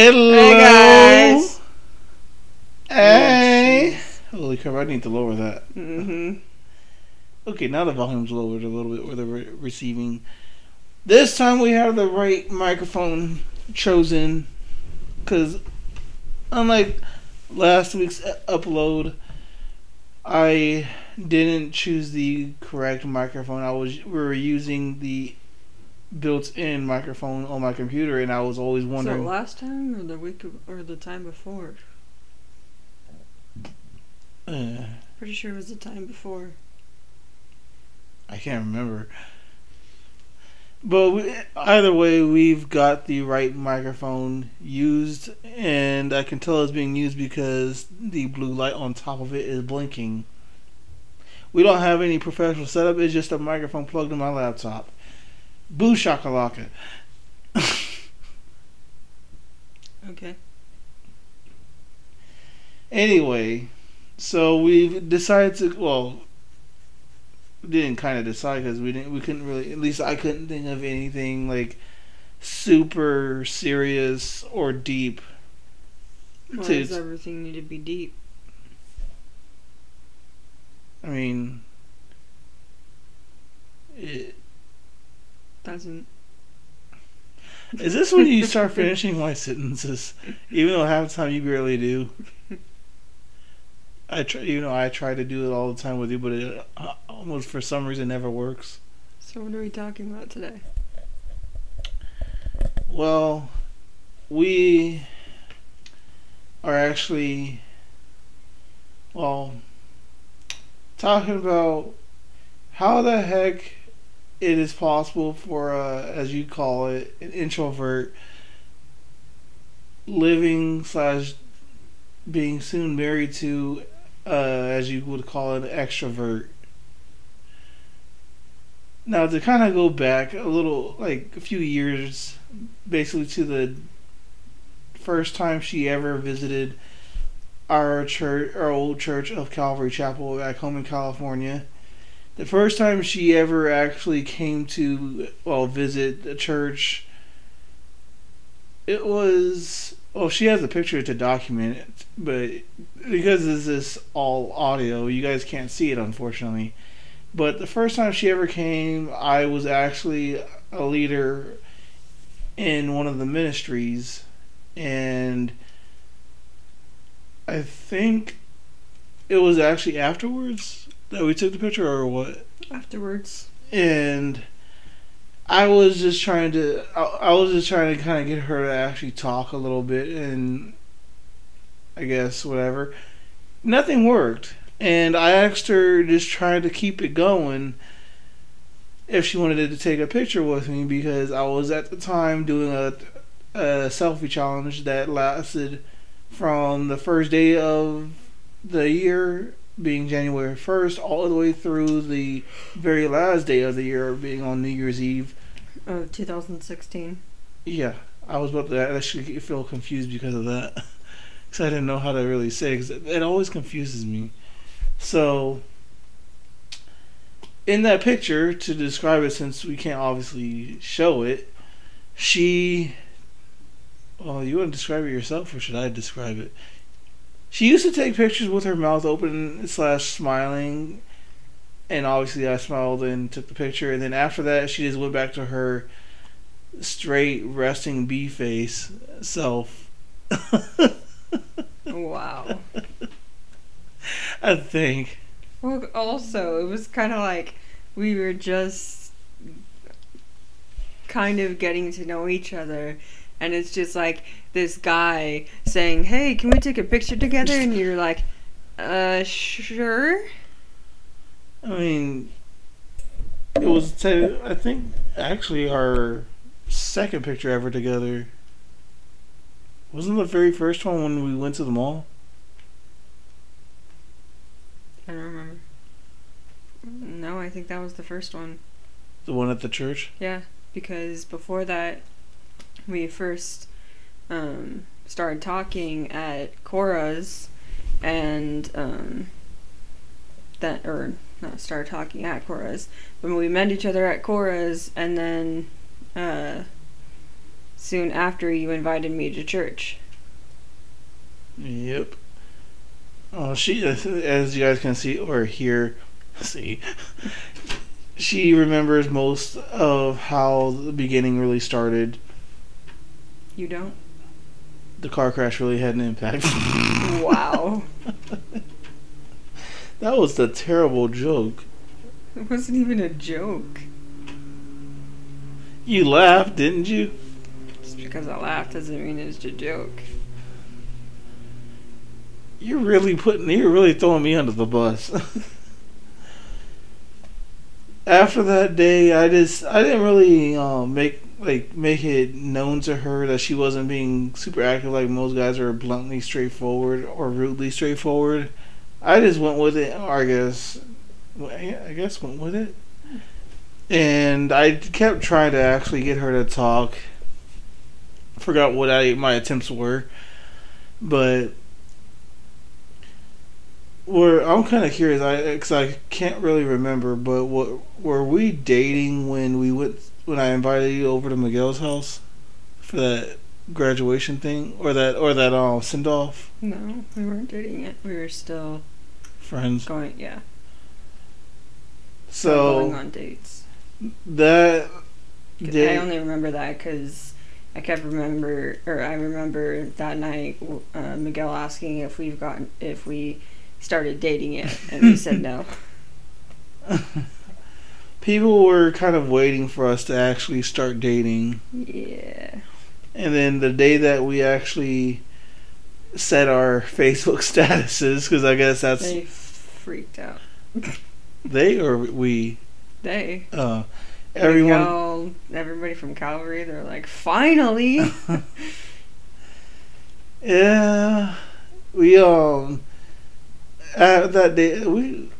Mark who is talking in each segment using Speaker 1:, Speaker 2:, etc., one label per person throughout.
Speaker 1: Hello.
Speaker 2: Hey guys.
Speaker 1: Hey. Holy crap! I need to lower that.
Speaker 2: Mm-hmm.
Speaker 1: Okay, now the volume's lowered a little bit with the re- receiving. This time we have the right microphone chosen, because unlike last week's upload, I didn't choose the correct microphone. I was we were using the built-in microphone on my computer, and I was always wondering.
Speaker 2: So last time or the week or the time before?
Speaker 1: uh,
Speaker 2: Pretty sure it was the time before.
Speaker 1: I can't remember. But we, either way, we've got the right microphone used, and I can tell it's being used because the blue light on top of it is blinking. We don't have any professional setup, it's just a microphone plugged in my laptop. Boo shakalaka.
Speaker 2: Okay.
Speaker 1: Anyway, so we decided to, well, didn't kind of decide because we didn't, we couldn't really, at least I couldn't think of anything like super serious or deep.
Speaker 2: Why
Speaker 1: to-
Speaker 2: does everything need to be deep?
Speaker 1: I mean, it,
Speaker 2: Doesn't.
Speaker 1: is this when you start finishing my sentences, even though half the time you barely do? I try, you know, I try to do it all the time with you, but it uh, almost for some reason never works.
Speaker 2: So what are we talking about today?
Speaker 1: Well, we are actually, well, talking about how the heck it is possible for, uh, as you call it, an introvert living slash being soon married to, uh, as you would call it, an extrovert. Now, to kind of go back a little, like a few years, basically to the first time she ever visited our church, our old church of Calvary Chapel back home in California. The first time she ever actually came to, well, visit the church, it was, well, she has a picture to document it, but because this is all audio, you guys can't see it, unfortunately. But the first time she ever came, I was actually a leader in one of the ministries, and I think it was actually afterwards that we took the picture, or what?
Speaker 2: Afterwards.
Speaker 1: And I was just trying to, I, I was just trying to kind of get her to actually talk a little bit, and I guess whatever. Nothing worked, and I asked her just trying to keep it going if she wanted to take a picture with me because I was at the time doing a, a selfie challenge that lasted from the first day of the year being January 1st all the way through the very last day of the year being on New Year's Eve.
Speaker 2: Of 2016.
Speaker 1: Yeah, I was about to actually feel confused because of that. Because I didn't know how to really say it, it always confuses me. So, in that picture, to describe it, since we can't obviously show it, she. Well, you want to describe it yourself, or should I describe it? She used to take pictures with her mouth open slash smiling, and obviously I smiled and took the picture. And then after that, she just went back to her straight resting bee face self.
Speaker 2: Wow.
Speaker 1: I think.
Speaker 2: Well, also, it was kind of like we were just kind of getting to know each other. And it's just like this guy saying, Hey, can we take a picture together? And you're like, Uh, sure.
Speaker 1: I mean, it was. I think actually our second picture ever together. Wasn't the very first one when we went to the mall?
Speaker 2: I don't remember. No, I think that was the first one.
Speaker 1: The one at the church.
Speaker 2: Yeah, because before that, we first um, started talking at Cora's, and um, that or not started talking at Cora's, but we met each other at Cora's, and then uh, soon after you invited me to church.
Speaker 1: Yep. Oh, she, as you guys can see or hear, see, she remembers most of how the beginning really started.
Speaker 2: You don't?
Speaker 1: The car crash really had an impact.
Speaker 2: Wow.
Speaker 1: that was a terrible joke.
Speaker 2: It wasn't even a joke.
Speaker 1: You laughed, didn't you?
Speaker 2: Just because I laughed doesn't mean it's a joke.
Speaker 1: You're really putting. You're really throwing me under the bus. After that day, I just I didn't really um, make like make it known to her that she wasn't being super active like most guys are bluntly straightforward or rudely straightforward. I just went with it. I guess I guess went with it. And I kept trying to actually get her to talk. Forgot what I my attempts were, but were I'm kind of curious. I because I can't really remember, but what were we dating when we went when I invited you over to Miguel's house for that graduation thing or that or that um send off
Speaker 2: No, we weren't dating yet. We were still
Speaker 1: friends.
Speaker 2: going, yeah.
Speaker 1: So
Speaker 2: going on dates.
Speaker 1: That day,
Speaker 2: I only remember that because I kept remember, or I remember that night uh, Miguel asking if we've gotten if we started dating yet, and we said no.
Speaker 1: people were kind of waiting for us to actually start dating,
Speaker 2: Yeah.
Speaker 1: and then the day that we actually set our Facebook statuses, because I guess that's
Speaker 2: They freaked out.
Speaker 1: they or we.
Speaker 2: They.
Speaker 1: Uh, everyone
Speaker 2: Miguel, everybody from Calvary, they're like, finally.
Speaker 1: Yeah, we um, uh, that day we,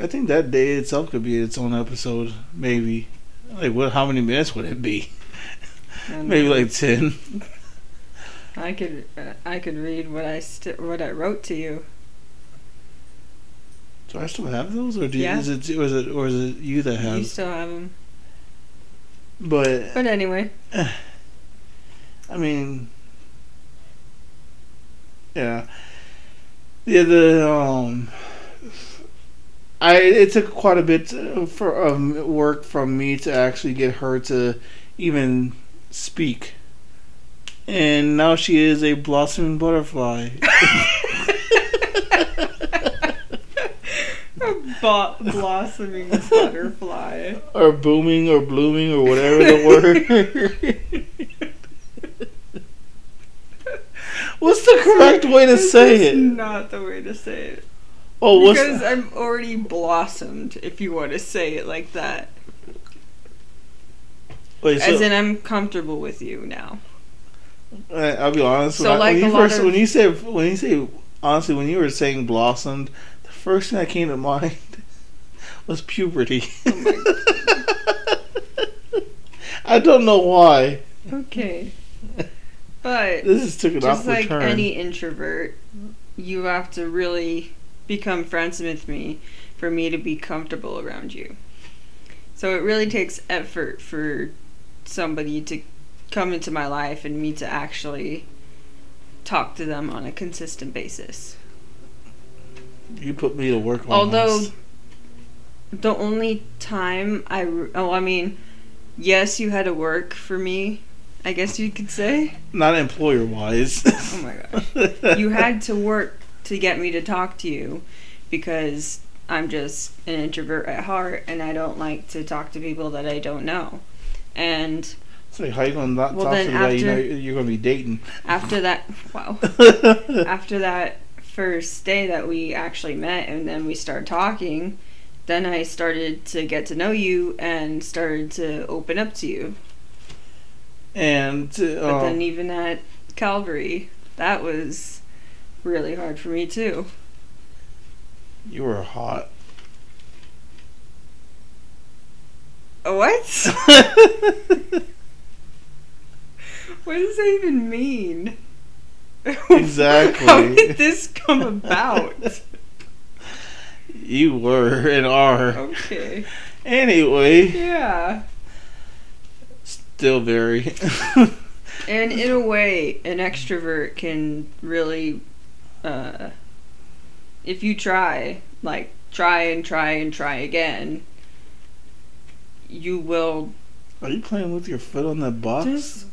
Speaker 1: I think that day itself could be its own episode, maybe. Like what? How many minutes would it be? Maybe like ten.
Speaker 2: I could uh, I could read what I st- what I wrote to you.
Speaker 1: Do I still have those, or do you,
Speaker 2: Yeah.
Speaker 1: is it was it or is it you that
Speaker 2: have?
Speaker 1: You
Speaker 2: still have them.
Speaker 1: But
Speaker 2: But anyway,
Speaker 1: I mean, yeah, yeah. The um, I it took quite a bit for um, work from me to actually get her to even speak, and now she is a blossoming butterfly.
Speaker 2: bo- blossoming butterfly.
Speaker 1: or booming, or blooming, or whatever the word. What's the correct way to say it?
Speaker 2: Not the way to say it.
Speaker 1: Oh, what's
Speaker 2: Because I'm already blossomed, if you want to say it like that.
Speaker 1: wait, so,
Speaker 2: As in, I'm comfortable with you now.
Speaker 1: I- I'll be honest.
Speaker 2: So,
Speaker 1: when, I,
Speaker 2: like
Speaker 1: when you first,
Speaker 2: of-
Speaker 1: when you say, when you say, honestly, when you were saying blossomed, the first thing that came to mind was puberty.
Speaker 2: Oh
Speaker 1: I don't know why.
Speaker 2: Okay. But
Speaker 1: This is took an
Speaker 2: just
Speaker 1: awkward
Speaker 2: like
Speaker 1: turn.
Speaker 2: any introvert, you have to really become friends with me for me to be comfortable around you. So it really takes effort for somebody to come into my life and me to actually talk to them on a consistent basis.
Speaker 1: you put me to work.
Speaker 2: Although
Speaker 1: almost.
Speaker 2: the only time I re- oh I mean, yes, you had to work for me. I guess you could say.
Speaker 1: not employer wise.
Speaker 2: Oh my gosh. you had to work to get me to talk to you because I'm just an introvert at heart and I don't like to talk to people that I don't know. And
Speaker 1: So how you gonna not
Speaker 2: Well,
Speaker 1: talk to the guy you know
Speaker 2: after-
Speaker 1: you're gonna be dating?
Speaker 2: after that, wow. after that first day that we actually met and then we started talking, then I started to get to know you and started to open up to you.
Speaker 1: and
Speaker 2: But
Speaker 1: uh,
Speaker 2: then even at Calvary, that was really hard for me too.
Speaker 1: you were hot.
Speaker 2: What? What does that even mean?
Speaker 1: Exactly.
Speaker 2: How did this come about?
Speaker 1: you were and are.
Speaker 2: Okay.
Speaker 1: Anyway,
Speaker 2: Yeah.
Speaker 1: still very.
Speaker 2: And in a way, an extrovert can really, uh, if you try, like, try and try and try again, you will
Speaker 1: Are you playing with your foot on that box?
Speaker 2: just.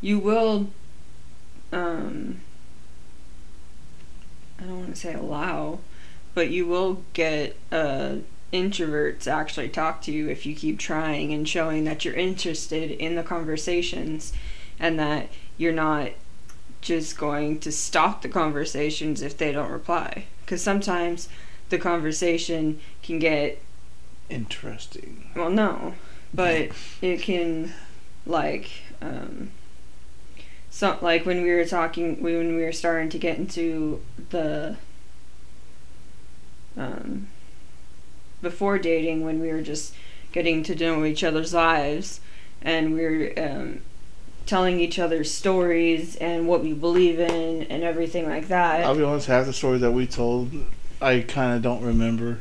Speaker 2: You will, um, I don't want to say allow, but you will get, uh, introverts actually talk to you if you keep trying and showing that you're interested in the conversations and that you're not just going to stop the conversations if they don't reply because sometimes the conversation can get
Speaker 1: Interesting.
Speaker 2: well no but it can like um so like when we were talking when we were starting to get into the um before dating when we were just getting to know each other's lives and we were um telling each other stories and what we believe in and everything like that
Speaker 1: I'll be honest, half the stories that we told, I kind of don't remember.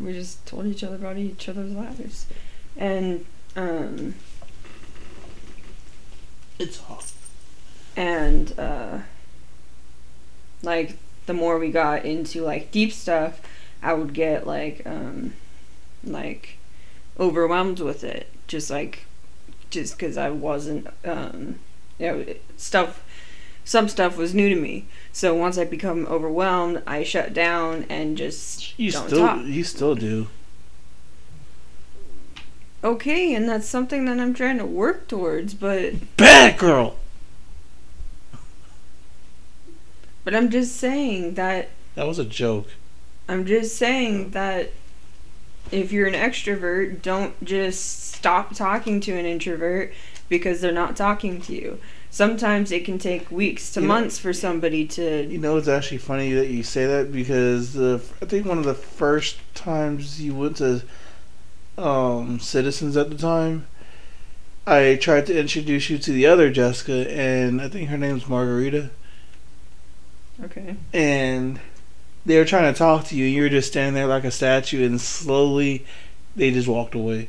Speaker 2: we just told each other about each other's lives and um
Speaker 1: It's hot.
Speaker 2: and uh like the more we got into like deep stuff i would get like um like overwhelmed with it just like just because i wasn't um you know stuff some stuff was new to me so once i become overwhelmed i shut down and just
Speaker 1: You still,
Speaker 2: talk
Speaker 1: you still do.
Speaker 2: okay and that's something that i'm trying to work towards but
Speaker 1: Bad girl.
Speaker 2: but i'm just saying that
Speaker 1: That was a joke.
Speaker 2: I'm just saying that if you're an extrovert, don't just stop talking to an introvert because they're not talking to you. Sometimes it can take weeks to
Speaker 1: You know-
Speaker 2: months for somebody to.
Speaker 1: You know, it's actually funny that you say that because the I think one of the first times you went to um, Citizens at the time, I tried to introduce you to the other Jessica, and I think her name's Margarita,
Speaker 2: Okay.
Speaker 1: and they were trying to talk to you, and you were just standing there like a statue, and slowly they just walked away.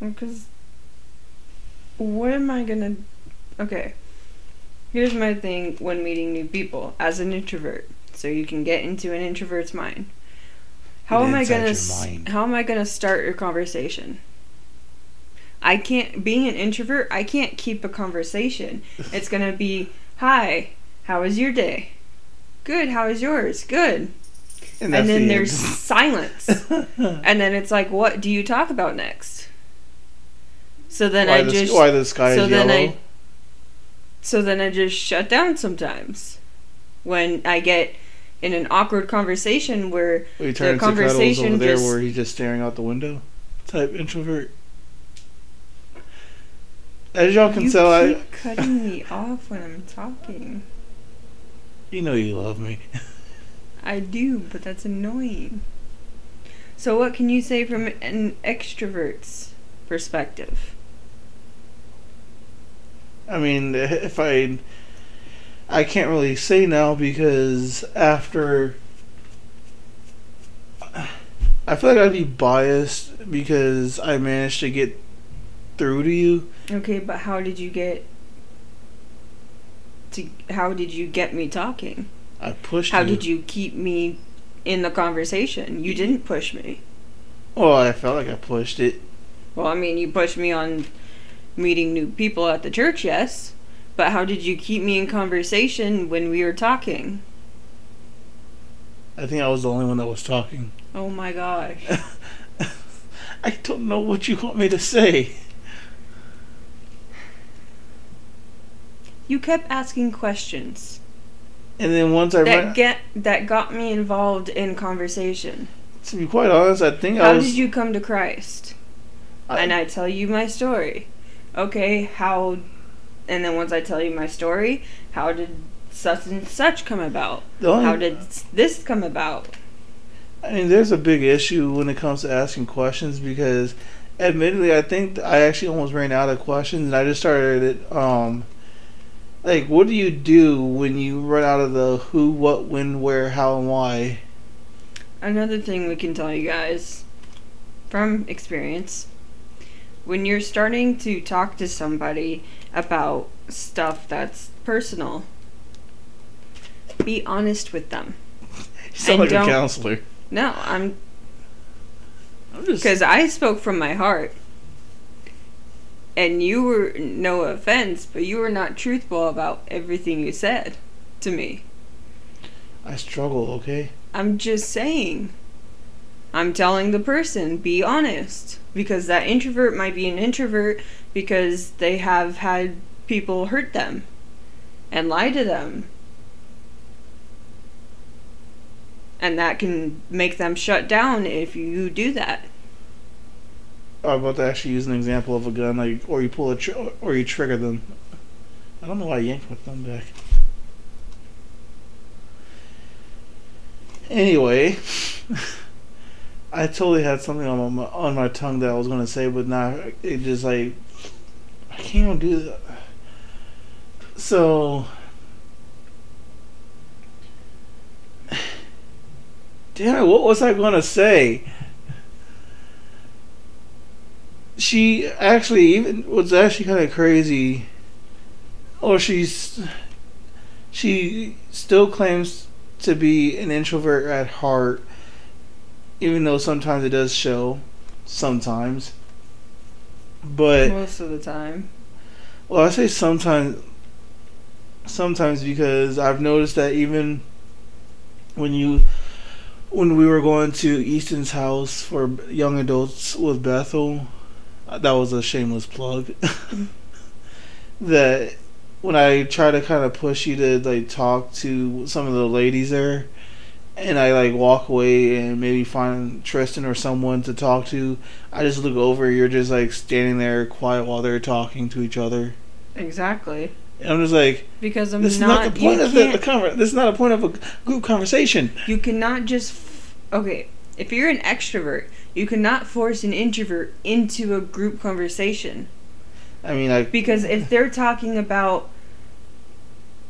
Speaker 2: Because. What am I gonna. Okay. Here's my thing when meeting new people as an introvert, so you can get into an introvert's mind. How am I gonna
Speaker 1: your
Speaker 2: s-
Speaker 1: mind.
Speaker 2: how am I gonna start your conversation? I can't being an introvert, I can't keep a conversation. It's gonna be, Hi, how was your day? Good, How is yours? Good. And,
Speaker 1: that's
Speaker 2: then
Speaker 1: the
Speaker 2: there's silence. and then it's like, what do you talk about next? So then
Speaker 1: why,
Speaker 2: I
Speaker 1: the,
Speaker 2: just
Speaker 1: why the sky
Speaker 2: so
Speaker 1: is
Speaker 2: then
Speaker 1: yellow?
Speaker 2: I so then I just shut down sometimes when I get in an awkward conversation where
Speaker 1: we turn into Cuddles
Speaker 2: conversation
Speaker 1: over there
Speaker 2: just-
Speaker 1: where he's just staring out the window. Type introvert. As y'all can
Speaker 2: you
Speaker 1: tell, I
Speaker 2: keep cutting me off when I'm talking.
Speaker 1: You know you love me.
Speaker 2: I do, but that's annoying. So what can you say from an extrovert's perspective?
Speaker 1: I mean, if I I can't really say now because after I feel like I'd be biased because I managed to get through to you.
Speaker 2: Okay, but how did you get to how did you get me talking?
Speaker 1: I pushed
Speaker 2: How
Speaker 1: you.
Speaker 2: did you keep me in the conversation? You didn't push me.
Speaker 1: Well, I felt like I pushed it.
Speaker 2: Well, I mean, you pushed me on meeting new people at the church, yes. But how did you keep me in conversation when we were talking?
Speaker 1: I think I was the only one that was talking.
Speaker 2: Oh my gosh.
Speaker 1: I don't know what you want me to say.
Speaker 2: You kept asking questions
Speaker 1: And then once I
Speaker 2: that get that got me involved in conversation.
Speaker 1: to be quite honest, I think I
Speaker 2: How
Speaker 1: was.
Speaker 2: did you come to Christ?
Speaker 1: I-
Speaker 2: and I tell you my story. Okay, how and then once I tell you my story, how did such and such come about?
Speaker 1: only,
Speaker 2: How did this come about?
Speaker 1: I mean, there's a big issue when it comes to asking questions because, admittedly, I think I actually almost ran out of questions, and I just started it. Um, like, what do you do when you run out of the who, what, when, where, how, and why?
Speaker 2: Another thing we can tell you guys from experience when you're starting to talk to somebody about stuff that's personal, be honest with them.
Speaker 1: You sound
Speaker 2: And
Speaker 1: like a
Speaker 2: don't-
Speaker 1: counselor.
Speaker 2: No, I'm
Speaker 1: I'm just
Speaker 2: because I spoke from my heart. And you were no offense, but you were not truthful about everything you said to me.
Speaker 1: I struggle. Okay.
Speaker 2: I'm just saying. I'm telling the person, be honest. Because that introvert might be an introvert because they have had people hurt them and lie to them. And that can make them shut down if you do that.
Speaker 1: I'm about to actually use an example of a gun, like, or you pull a, tr- or you trigger them. I don't know why I yanked my thumb back. Anyway, I totally had something on my on my tongue that I was gonna say, but now it just like I can't even do that. So, damn it, what was I gonna say? She actually even was actually kind of crazy or she's she still claims to be an introvert at heart even though sometimes it does show sometimes but
Speaker 2: Most of the time.
Speaker 1: well i say sometimes sometimes because i've noticed that even when you when we were going to easton's house for young adults with bethel Uh, that was a shameless plug. that when I try to kind of push you to like talk to some of the ladies there, and I like walk away and maybe find Tristan or someone to talk to, I just look over. You're just like standing there quiet while they're talking to each other.
Speaker 2: Exactly.
Speaker 1: And I'm just like,
Speaker 2: Because I'm
Speaker 1: this is
Speaker 2: not,
Speaker 1: not the point of the, the conver- This is not a point of a group conversation.
Speaker 2: You cannot just. F- okay, if you're an extrovert, you cannot force an introvert into a group conversation.
Speaker 1: I mean, like,
Speaker 2: Because if they're talking about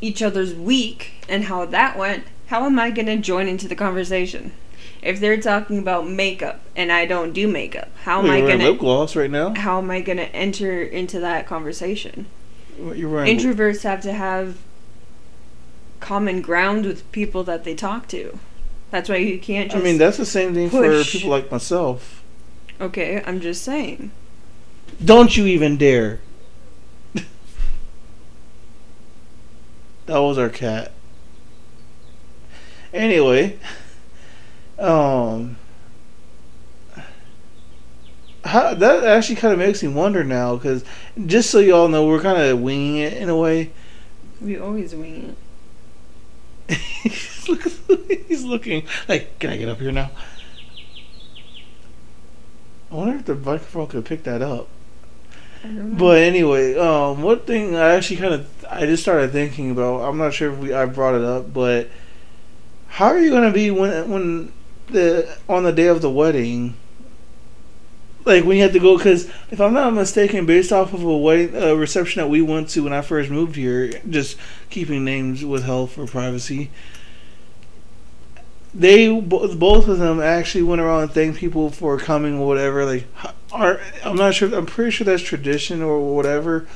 Speaker 2: each other's week and how that went, how am I going to join into the conversation? If they're talking about makeup and I don't do makeup, how am
Speaker 1: you're
Speaker 2: I
Speaker 1: wearing
Speaker 2: going
Speaker 1: lip
Speaker 2: to
Speaker 1: gloss right now.
Speaker 2: how am I going to enter into that conversation?
Speaker 1: You're wearing.
Speaker 2: Introverts have to have common ground with people that they talk to. That's why you can't
Speaker 1: I mean, that's the same thing
Speaker 2: push.
Speaker 1: for people like myself.
Speaker 2: Okay, I'm just saying.
Speaker 1: Don't you even dare. that was our cat. Anyway, um, how, that actually kind of makes me wonder now, because just so y'all know, we're kind of winging it in a way.
Speaker 2: We always wing it.
Speaker 1: he's, looking, he's looking like, can I get up here now? I wonder if the microphone could pick that up.
Speaker 2: I don't know.
Speaker 1: But anyway, um, one thing I actually kind of I just started thinking about. I'm not sure if we I brought it up, but how are you gonna be when when the on the day of the wedding? Like when you have to go, because if I'm not mistaken, based off of a wedding a uh, reception that we went to when I first moved here, just keeping names withheld for privacy. They bo- both of them actually went around and thanked people for coming or whatever. Like, are I'm not sure. I'm pretty sure that's tradition or whatever.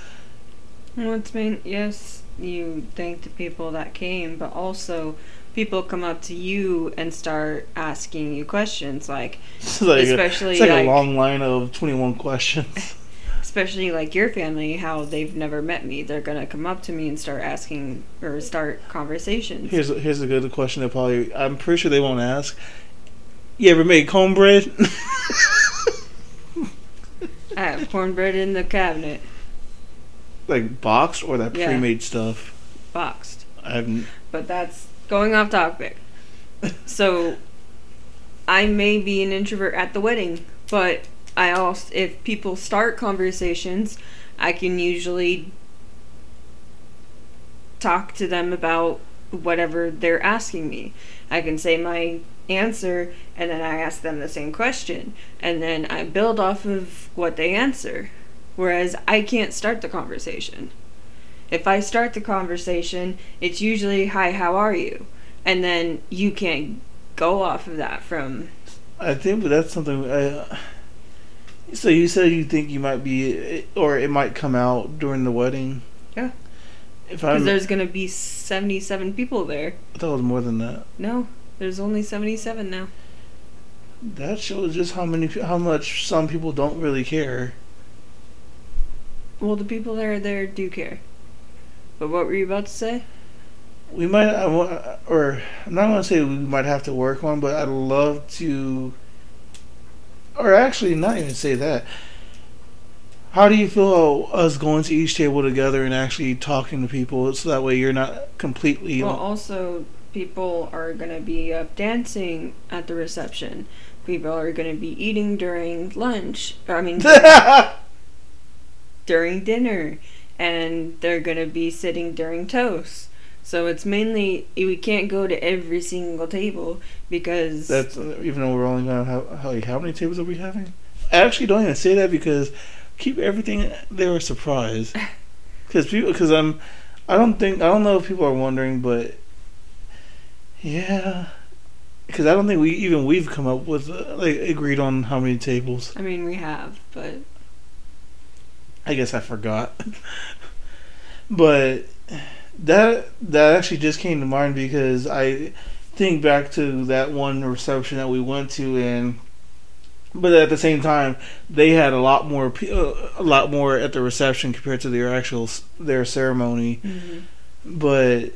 Speaker 2: Well, it's been yes, you thank the people that came, but also people come up to you and start asking you questions, like
Speaker 1: It's like, a,
Speaker 2: especially
Speaker 1: it's like,
Speaker 2: like,
Speaker 1: a long line of 21 questions.
Speaker 2: especially like your family, how they've never met me, they're gonna come up to me and start asking or start conversations.
Speaker 1: Here's a, here's a good question that probably I'm pretty sure they won't ask. You ever made cornbread?
Speaker 2: I have cornbread in the cabinet,
Speaker 1: like boxed or that
Speaker 2: Yeah.
Speaker 1: pre-made stuff?
Speaker 2: boxed.
Speaker 1: I haven't.
Speaker 2: but that's going off topic. so I may be an introvert at the wedding, but I also if people start conversations, I can usually talk to them about whatever they're asking me. I can say my answer and then I ask them the same question and then I build off of what they answer. Whereas I can't start the conversation. If I start the conversation, it's usually hi, how are you? And then you can't go off of that from
Speaker 1: I think that's something. I, So you said you think you might be, uh, or it might come out during the wedding.
Speaker 2: Yeah.
Speaker 1: If
Speaker 2: Because
Speaker 1: I'm,
Speaker 2: there's gonna be seventy-seven people there.
Speaker 1: I thought it was more than that.
Speaker 2: No, there's only seventy-seven now.
Speaker 1: That shows just how many, how much some people don't really care.
Speaker 2: Well, the people that are there do care. But what were you about to say?
Speaker 1: We might, I wa- or I'm not gonna say we might have to work on, but I'd love to, or actually not even say that. How do you feel us going to each table together and actually talking to people, so that way you're not completely
Speaker 2: Well, also, people are going to be up dancing at the reception. People are going to be eating during lunch. I mean, during dinner. And they're going to be sitting during toasts. So it's mainly, we can't go to every single table because.
Speaker 1: That's even though we're only gonna have how, how many tables are we having? I actually don't even say that because keep everything there a surprise. Because people, because I'm, I don't think I don't know if people are wondering, but yeah, because I don't think we even we've come up with uh, like agreed on how many tables.
Speaker 2: I mean, we have, but.
Speaker 1: I guess I forgot, but that that actually just came to mind because I think back to that one reception that we went to and but at the same time they had a lot more uh, a lot more at the reception compared to their actual their ceremony. But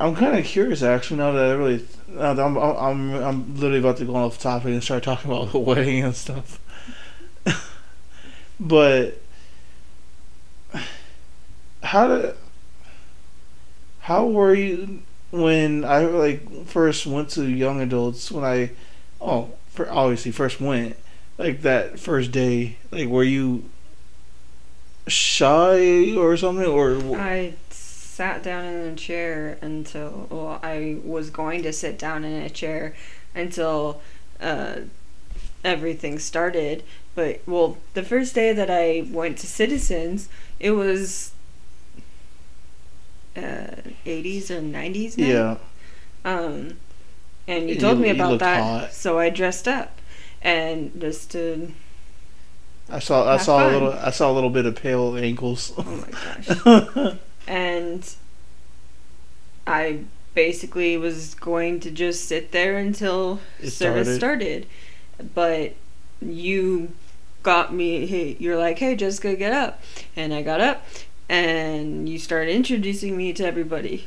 Speaker 1: I'm kind of curious actually now that I really now that I'm, I'm I'm literally about to go off topic and start talking about the wedding and stuff but how did how were you when I like first went to young adults when I oh for obviously first went like that first day like were you shy or something or
Speaker 2: I sat down in a chair until well, I was going to sit down in a chair until uh, everything started. But well, the first day that I went to Citizens, it was uh, 80s or 90s. Now.
Speaker 1: yeah
Speaker 2: Um, and you
Speaker 1: You-
Speaker 2: told me about that,
Speaker 1: hot.
Speaker 2: so I dressed up, and just to
Speaker 1: I saw I saw
Speaker 2: fun.
Speaker 1: a little I saw a little bit of pale ankles
Speaker 2: oh my gosh. and I basically was going to just sit there until
Speaker 1: It
Speaker 2: service
Speaker 1: started.
Speaker 2: started. But you got me. Hey, you're like, "Hey, Jessica, get up," and I got up, and you started introducing me to everybody.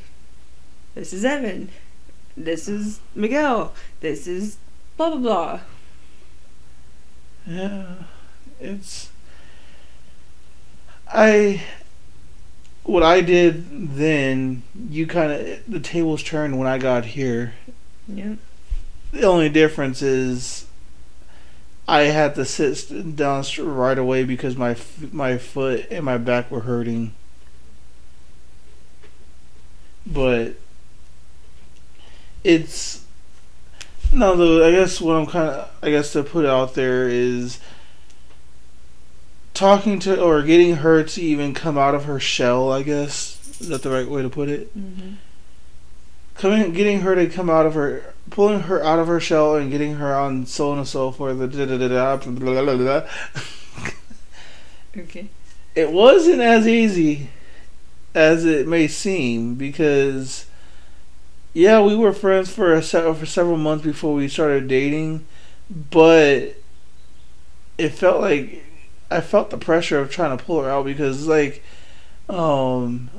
Speaker 2: This is Evan. This is Miguel. This is blah blah blah.
Speaker 1: Yeah, it's. I. What I did then, you kind of the tables turned when I got here.
Speaker 2: Yeah.
Speaker 1: The only difference is, I had to sit down right away because my my foot and my back were hurting. But it's no, though. I guess what I'm kind of, I guess to put out there is talking to or getting her to even come out of her shell. I guess is that the right way to put it?
Speaker 2: Mm-hmm.
Speaker 1: Coming, getting her to come out of her, pulling her out of her shell, and getting her on so and so forth. The da da da da blah, blah, blah, blah.
Speaker 2: Okay.
Speaker 1: It wasn't as easy as it may seem because, yeah, we were friends for a se- for several months before we started dating, but it felt like I felt the pressure of trying to pull her out because like, um,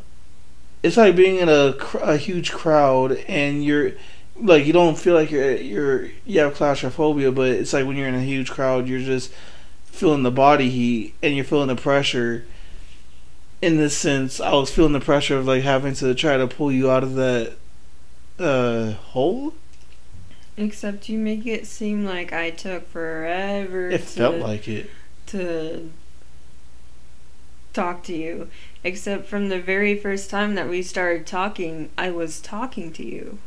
Speaker 1: it's like being in a a huge crowd and you're like you don't feel like you're you're you have claustrophobia, but it's like when you're in a huge crowd, you're just feeling the body heat and you're feeling the pressure. In this sense, I was feeling the pressure of like having to try to pull you out of that uh hole.
Speaker 2: Except you make it seem like I took forever.
Speaker 1: It
Speaker 2: to,
Speaker 1: felt like it.
Speaker 2: to talk to you. Except from the very first time that we started talking, I was talking to you.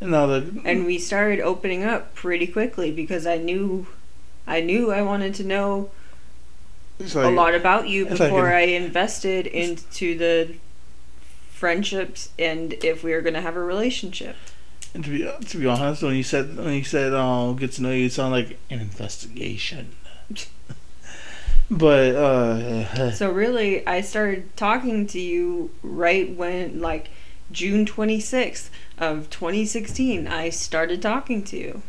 Speaker 1: No, the
Speaker 2: And we started opening up pretty quickly because I knew I knew I wanted to know a lot about you
Speaker 1: like
Speaker 2: before
Speaker 1: an-
Speaker 2: I invested into the friendships and if we were going to have a relationship.
Speaker 1: And to be to be honest, when you said when you said um get to know you, it sounded like an investigation. but uh,
Speaker 2: So really, I started talking to you right when, like, June 26th of 2016, I started talking to you.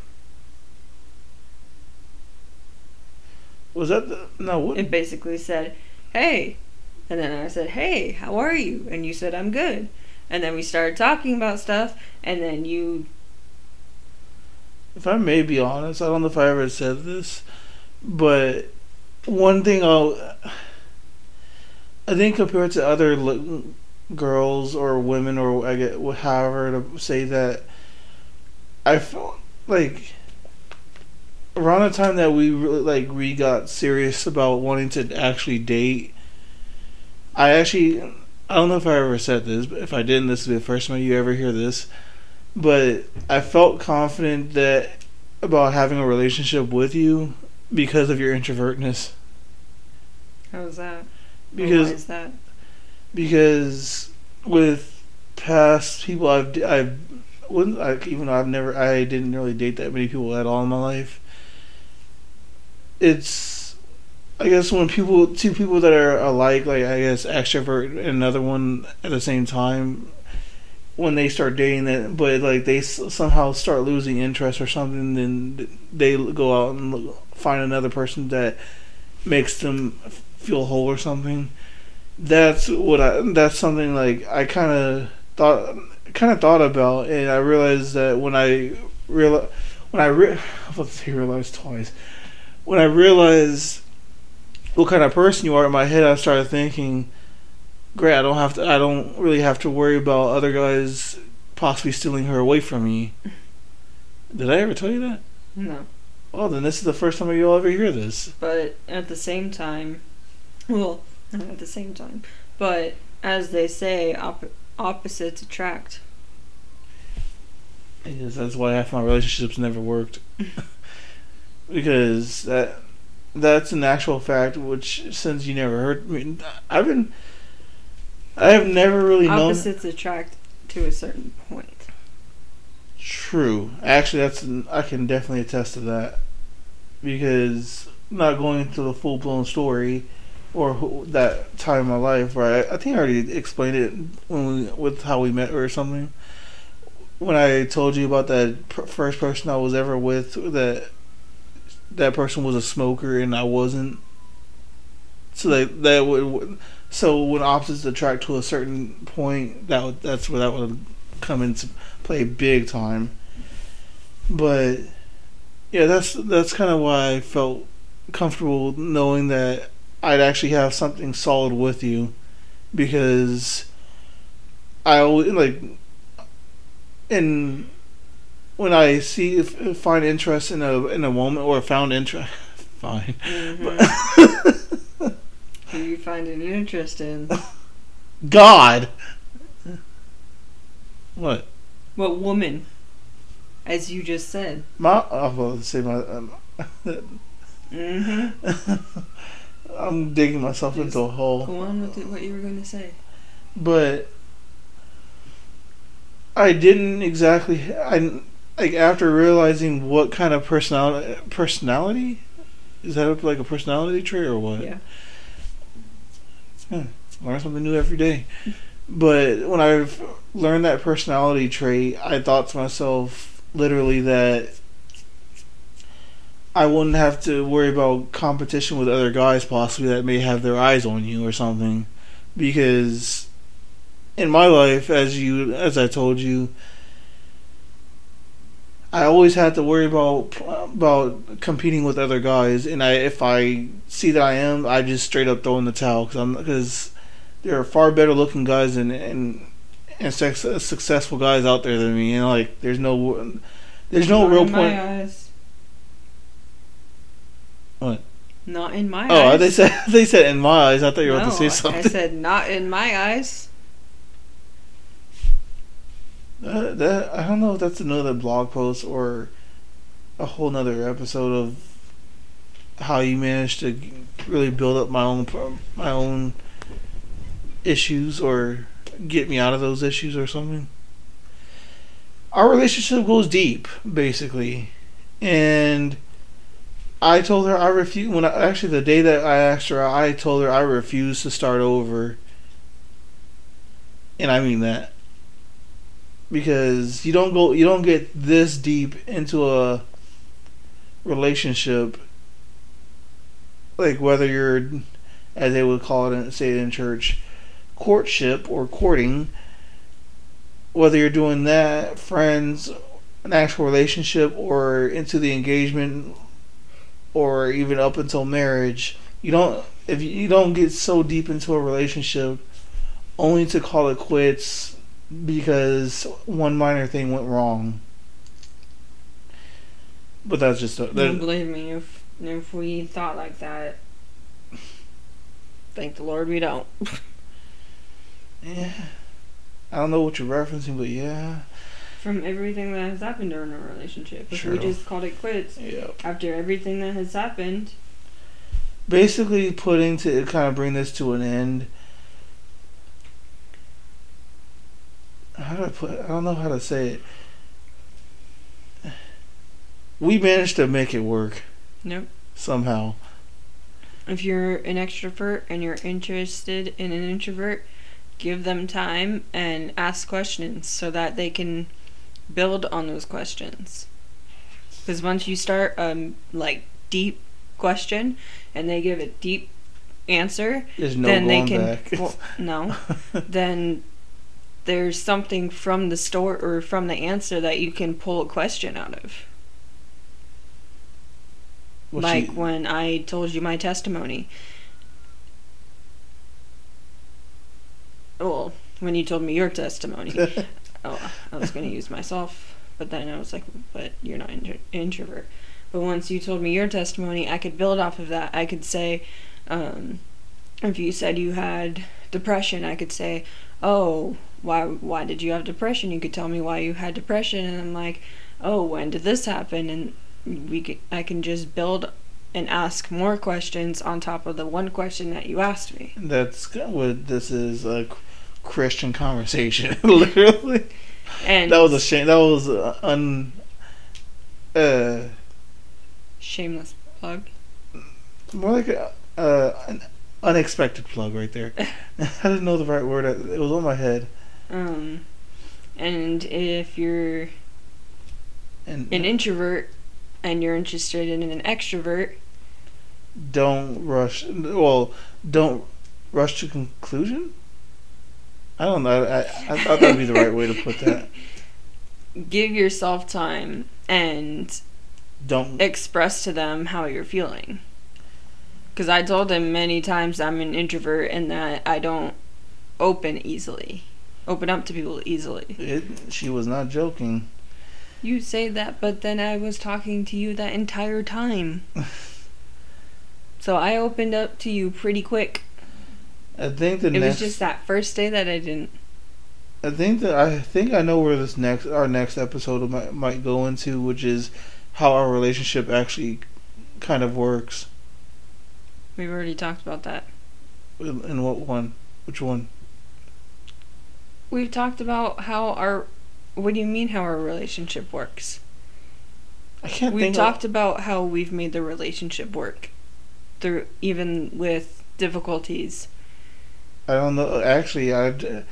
Speaker 1: was that the, no? What,
Speaker 2: It basically said, hey. And then I said, hey, how are you? And you said, I'm good. And then we started talking about stuff, and then you.
Speaker 1: if I may be honest, I don't know if I ever said this, but one thing I'll, I think compared to other li- girls or women or I get however to say that, I felt like around the time that we really like we got serious about wanting to actually date. I actually, I don't know if I ever said this, but if I didn't, this will be the first time you ever hear this. But I felt confident that about having a relationship with you because of your introvertness.
Speaker 2: How's that?
Speaker 1: Because
Speaker 2: is that?
Speaker 1: because with past people I've I've wouldn't I, even though I've never I didn't really date that many people at all in my life. It's I guess when people two people that are alike, like I guess extrovert and another one at the same time, when they start dating that, but like they somehow start losing interest or something, then they go out and look, find another person that makes them feel whole or something. That's what I that's something like I kind of thought kind of thought about and I realized that when I real when I re- say realized twice. When I realized what kind of person you are in my head I started thinking great I don't have to I don't really have to worry about other guys possibly stealing her away from me did I ever tell you that
Speaker 2: No.
Speaker 1: well then this is the first time you'll ever hear this
Speaker 2: But at the same time, well, not at the same time, but as they say, op- opposites attract.
Speaker 1: Yes, that's why half my relationships never worked. because that that's an actual fact. Which since you never heard, I mean, I've been, I have never really known.
Speaker 2: Opposites attract to a certain point.
Speaker 1: True, actually, that's I can definitely attest to that. Because not going into the full blown story, or who, that time in my life right? I, I think I already explained it when we, with how we met or something. When I told you about that pr- first person I was ever with, that that person was a smoker and I wasn't. So that that would so when opposites attract to a certain point, that would, that's where that would come into play big time. But yeah, that's that's kind of why I felt comfortable knowing that I'd actually have something solid with you because I always like and when I see if, find interest in a in a moment or found interest fine
Speaker 2: Mm-hmm. Who you find an interest in?
Speaker 1: God what
Speaker 2: What woman? As you just said.
Speaker 1: my I was say my um,
Speaker 2: Mm-hmm.
Speaker 1: I'm digging myself into a hole
Speaker 2: Go on with it, what you were going to say.
Speaker 1: but I didn't exactly. I like after realizing what kind of personality personality is that like a personality trait or what?
Speaker 2: Yeah.
Speaker 1: Hmm, learn something new every day. But when I've learned that personality trait, I thought to myself literally that I wouldn't have to worry about competition with other guys possibly that may have their eyes on you or something because in my life as you as I told you I always had to worry about about competing with other guys and I if I see that I am I just straight up throw in the towel cuz I'm cuz there are far better looking guys and and and sex, successful guys out there than me and like there's no there's no
Speaker 2: Not
Speaker 1: real
Speaker 2: in
Speaker 1: point
Speaker 2: My eyes.
Speaker 1: What?
Speaker 2: Not in my
Speaker 1: Oh,
Speaker 2: eyes.
Speaker 1: they said they said in my eyes. I thought you were
Speaker 2: no,
Speaker 1: about to say something.
Speaker 2: I said not in my eyes.
Speaker 1: Uh, that I don't know if that's another blog post or a whole nother episode of how you managed to really build up my own my own issues or get me out of those issues or something. our relationship goes deep, basically, and I told her I refuse. When I, actually the day that I asked her, I told her I refuse to start over, and I mean that because you don't go, you don't get this deep into a relationship, like whether you're, as they would call it, in say in church, courtship or courting. Whether you're doing that, friends, an actual relationship, or into the engagement or even up until marriage, you don't if you don't get so deep into a relationship only to call it quits because one minor thing went wrong. But that's just a,
Speaker 2: Don't believe me if if we thought like that. Thank the Lord we don't.
Speaker 1: yeah. I don't know what you're referencing, but yeah.
Speaker 2: From everything that has happened during our relationship, if
Speaker 1: True.
Speaker 2: we just called it quits
Speaker 1: Yeah.
Speaker 2: after everything that has happened,
Speaker 1: Basically, putting to kind of bring this to an end. How do I put? I don't know how to say it. We managed to make it work
Speaker 2: nope.
Speaker 1: somehow.
Speaker 2: If you're an extrovert and you're interested in an introvert, give them time and ask questions so that they can build on those questions. Because once you start um like deep question and they give a deep answer,
Speaker 1: no
Speaker 2: then they can well, no, then there's something from the store or from the answer that you can pull a question out of.
Speaker 1: What
Speaker 2: like
Speaker 1: she-
Speaker 2: when I told you my testimony. Well, when you told me your testimony. oh, I was going to use myself, but then I was like, but you're not intro- introvert. But once you told me your testimony, I could build off of that. I could say, um, if you said you had depression, I could say, oh, why why did you have depression? You could tell me why you had depression, and I'm like, oh, when did this happen? And we I can just build and ask more questions on top of the one question that you asked me.
Speaker 1: That's what this is a Christian conversation, literally.
Speaker 2: And
Speaker 1: That was a shame. That was un. Uh,
Speaker 2: shameless plug.
Speaker 1: more like a, uh, an unexpected plug right there. I didn't know the right word. It was on my head.
Speaker 2: Um, and if you're
Speaker 1: And
Speaker 2: an introvert and you're interested in an extrovert,
Speaker 1: don't rush. Well, don't rush to conclusion. I don't know. I, I thought that'd be the right way to put that.
Speaker 2: give yourself time and
Speaker 1: Don't.
Speaker 2: express to them how you're feeling. Because I told them many times I'm an introvert and that I don't open easily, open up to people easily.
Speaker 1: It, she was not joking.
Speaker 2: You say that, but then I was talking to you that entire time. so I opened up to you pretty quick.
Speaker 1: I think the
Speaker 2: It
Speaker 1: next.
Speaker 2: was just that first day that I didn't.
Speaker 1: I think that I think I know where this next our next episode might might go into, which is how our relationship actually kind of works.
Speaker 2: We've already talked about that.
Speaker 1: In in what one? Which one?
Speaker 2: We've talked about how our. What do you mean how our relationship works?
Speaker 1: I can't
Speaker 2: We've talked
Speaker 1: of,
Speaker 2: about how we've made the relationship work through even with difficulties.
Speaker 1: I don't know. Actually, I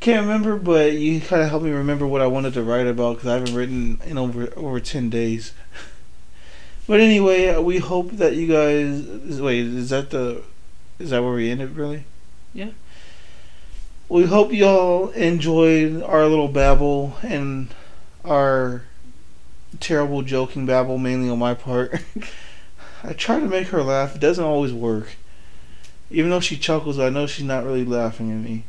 Speaker 1: can't remember, but you kind of helped me remember what I wanted to write about because I haven't written in over over ten days. But anyway, uh, we hope that you guys. Wait, is that the? Is that where we end ended? Really?
Speaker 2: Yeah.
Speaker 1: We hope y'all enjoyed our little babble and our terrible joking babble, mainly on my part. I try to make her laugh. It doesn't always work. Even though she chuckles, I know she's not really laughing at me.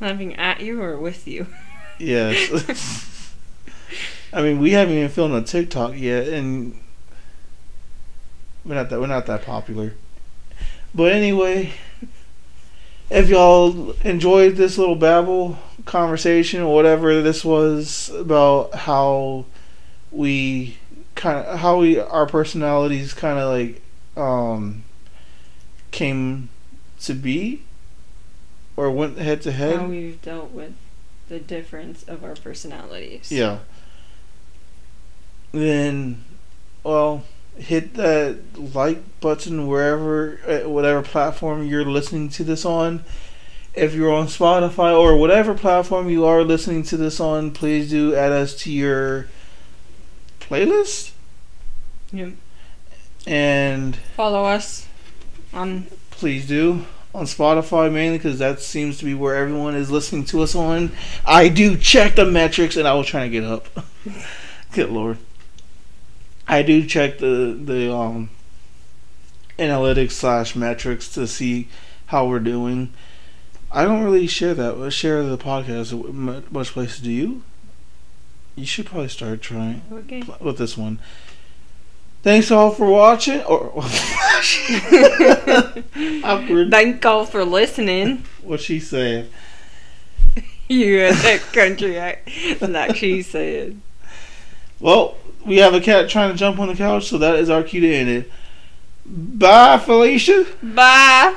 Speaker 2: Laughing at you or with you?
Speaker 1: Yes. I mean, we haven't even filmed a TikTok yet, and we're not that we're not that popular. But anyway, if y'all enjoyed this little babble conversation or whatever this was about how we kind of how we our personalities kind of like um came to be or went head to head
Speaker 2: How we've dealt with the difference of our personalities.
Speaker 1: Yeah. Then, well, hit that like button wherever, uh, whatever platform you're listening to this on. If you're on Spotify or whatever platform you are listening to this on, please do add us to your playlist.
Speaker 2: Yep.
Speaker 1: And
Speaker 2: Follow us on
Speaker 1: please do on Spotify mainly because that seems to be where everyone is listening to us on. I do check the metrics, and I was trying to get up. Good lord, I do check the the um analytics slash metrics to see how we're doing. I don't really share that. Share the podcast. Much places do you? You should probably start trying
Speaker 2: okay.
Speaker 1: with this one. Thanks all for watching. Or awkward.
Speaker 2: Thank all for listening.
Speaker 1: What she said.
Speaker 2: You had that country act like she said.
Speaker 1: Well, we have a cat trying to jump on the couch, so that is our cue to end it. Bye, Felicia.
Speaker 2: Bye.